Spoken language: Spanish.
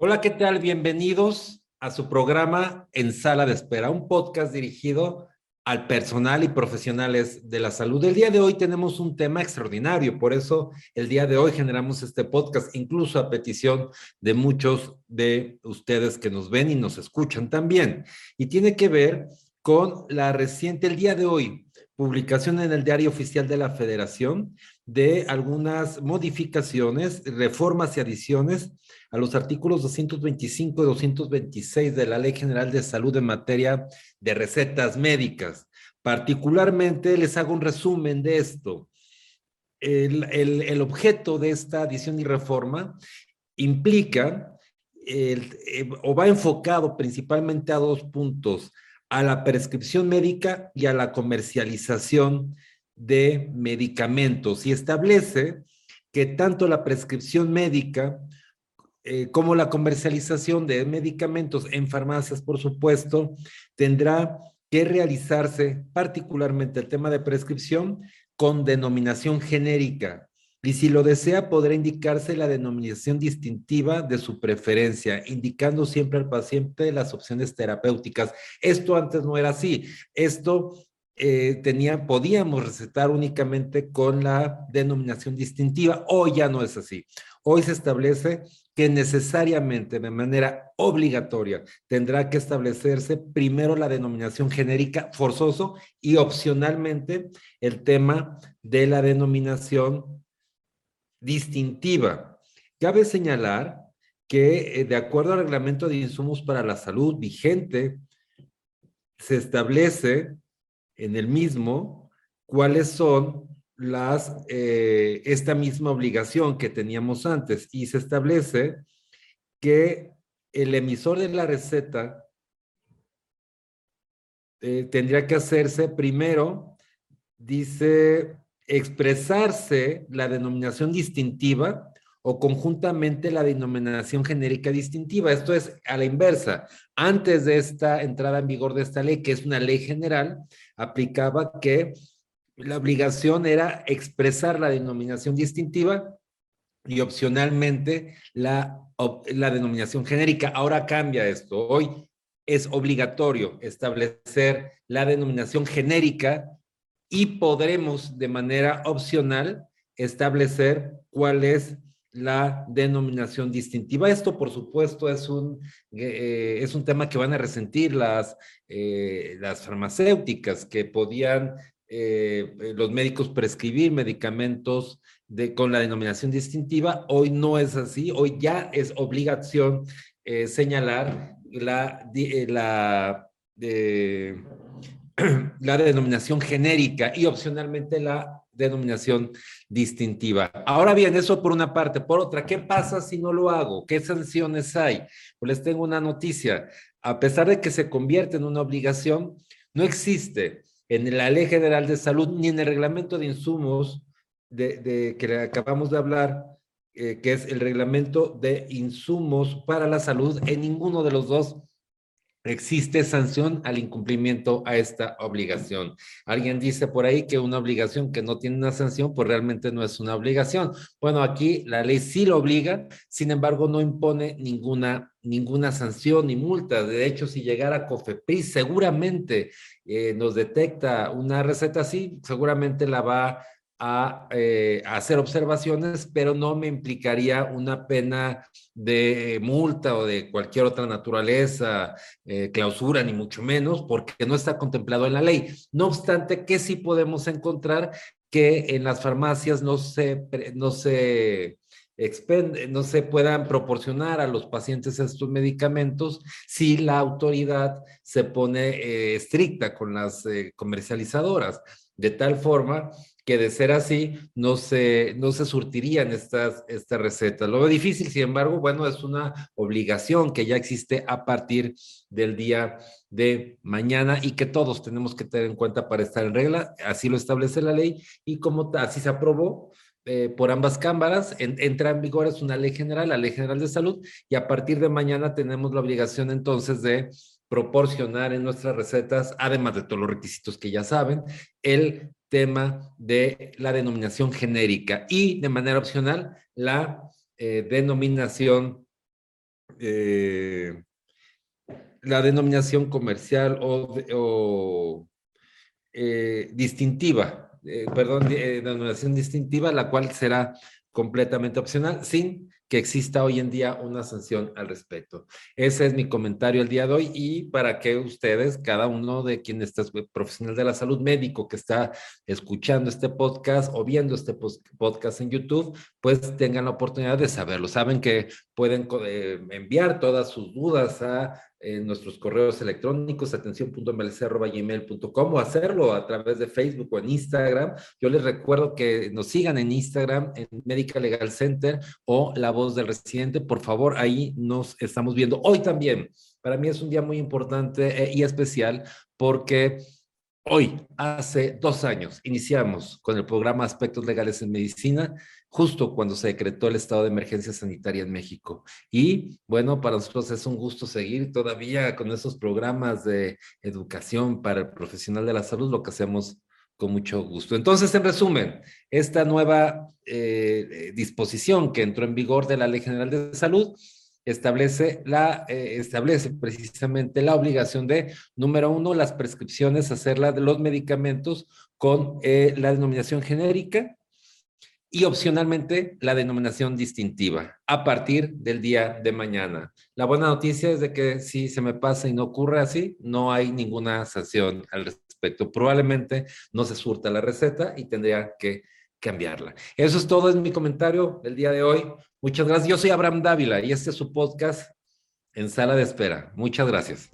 Hola, ¿qué tal? Bienvenidos a su programa En Sala de Espera, un podcast dirigido al personal y profesionales de la salud. El día de hoy tenemos un tema extraordinario, por eso el día de hoy generamos este podcast, incluso a petición de muchos de ustedes que nos ven y nos escuchan también. Y tiene que ver con la reciente, el día de hoy, publicación en el Diario Oficial de la Federación de algunas modificaciones, reformas y adiciones a los artículos 225 y 226 de la Ley General de Salud en materia de recetas médicas. Particularmente les hago un resumen de esto. El, el, objeto de esta adición y reforma implica el, eh, o va enfocado principalmente a dos puntos a la prescripción médica y a la comercialización de medicamentos y establece que tanto la prescripción médica eh, como la comercialización de medicamentos en farmacias, por supuesto, tendrá que realizarse particularmente el tema de prescripción con denominación genérica. Y si lo desea, podrá indicarse la denominación distintiva de su preferencia, indicando siempre al paciente las opciones terapéuticas. Esto antes no era así. Esto eh, tenía, podíamos recetar únicamente con la denominación distintiva. Hoy ya no es así. Hoy se establece que necesariamente, de manera obligatoria, tendrá que establecerse primero la denominación genérica forzoso y opcionalmente el tema de la denominación distintiva. Cabe señalar que, eh, de acuerdo al reglamento de insumos para la salud vigente, se establece en el mismo cuáles son las, eh, esta misma obligación que teníamos antes y se establece que el emisor de la receta eh, tendría que hacerse primero, dice, expresarse la denominación distintiva o conjuntamente la denominación genérica distintiva. Esto es a la inversa. Antes de esta entrada en vigor de esta ley, que es una ley general, aplicaba que la obligación era expresar la denominación distintiva y opcionalmente la, la denominación genérica. Ahora cambia esto. Hoy es obligatorio establecer la denominación genérica y podremos de manera opcional establecer cuál es la denominación distintiva. Esto, por supuesto, es un, eh, es un tema que van a resentir las, eh, las farmacéuticas que podían eh, los médicos prescribir medicamentos de, con la denominación distintiva. Hoy no es así, hoy ya es obligación señalar la, la, la denominación genérica y opcionalmente la denominación distintiva. Ahora bien, eso por una parte. Por otra, ¿qué pasa si no lo hago? ¿Qué sanciones hay? Pues les tengo una noticia. A pesar de que se convierte en una obligación, no existe en la Ley General de Salud ni en el reglamento de insumos de, que acabamos de hablar, eh, que es el reglamento de insumos para la salud, en ninguno de los dos existe sanción al incumplimiento a esta obligación. Alguien dice por ahí que una obligación que no tiene una sanción, pues realmente no es una obligación. Bueno, aquí la ley sí lo obliga, sin embargo no impone ninguna, ninguna sanción ni multa. De hecho, si llegara COFEPRIS, seguramente eh, nos detecta una receta así, seguramente la va eh, a, hacer observaciones, pero no me implicaría una pena de multa o de cualquier otra naturaleza, eh, clausura, ni mucho menos, porque no está contemplado en la ley. No obstante, que sí podemos encontrar que en las farmacias no se, no se no se puedan proporcionar a los pacientes estos medicamentos si la autoridad se pone eh, estricta con las comercializadoras, de tal forma que de ser así no se, no se surtirían estas, recetas. Lo difícil, sin embargo, bueno, es una obligación que ya existe a partir del día de mañana y que todos tenemos que tener en cuenta para estar en regla. Así lo establece la ley y como así se aprobó, eh, por ambas cámaras, entra en vigor, es una ley general, la ley general de salud, y a partir de mañana tenemos la obligación entonces de proporcionar en nuestras recetas, además de todos los requisitos que ya saben, el tema de la denominación genérica y de manera opcional la eh, denominación eh, la denominación comercial o, eh, distintiva, perdón, denominación distintiva, la cual será completamente opcional, sin que exista hoy en día una sanción al respecto. Ese es mi comentario el día de hoy y para que ustedes, cada uno de quienes está profesional de la salud médico que está escuchando este podcast o viendo este podcast en YouTube, pues tengan la oportunidad de saberlo. Saben que pueden eh, enviar todas sus dudas a en nuestros correos electrónicos, atención.mlc.gmail.com o hacerlo a través de Facebook o en Instagram. Yo les recuerdo que nos sigan en Instagram, en Medical Legal Center o La Voz del Residente. Por favor, ahí nos estamos viendo. Hoy también, para mí es un día muy importante eh, y especial porque hoy, hace dos años, iniciamos con el programa Aspectos Legales en Medicina justo cuando se decretó el estado de emergencia sanitaria en México. Y bueno, para nosotros es un gusto seguir todavía con esos programas de educación para el profesional de la salud, lo que hacemos con mucho gusto. Entonces, en resumen, esta nueva eh, disposición que entró en vigor de la Ley General de Salud establece, la, eh, establece precisamente la obligación de, número uno, las prescripciones, hacerla de los medicamentos con eh, la denominación genérica, y opcionalmente la denominación distintiva a partir del día de mañana. La buena noticia es de que si se me pasa y no ocurre así, no hay ninguna sanción al respecto. Probablemente no se surta la receta y tendría que cambiarla. Eso es todo en mi comentario del día de hoy. Muchas gracias. Yo soy Abraham Dávila y este es su podcast en sala de espera. Muchas gracias.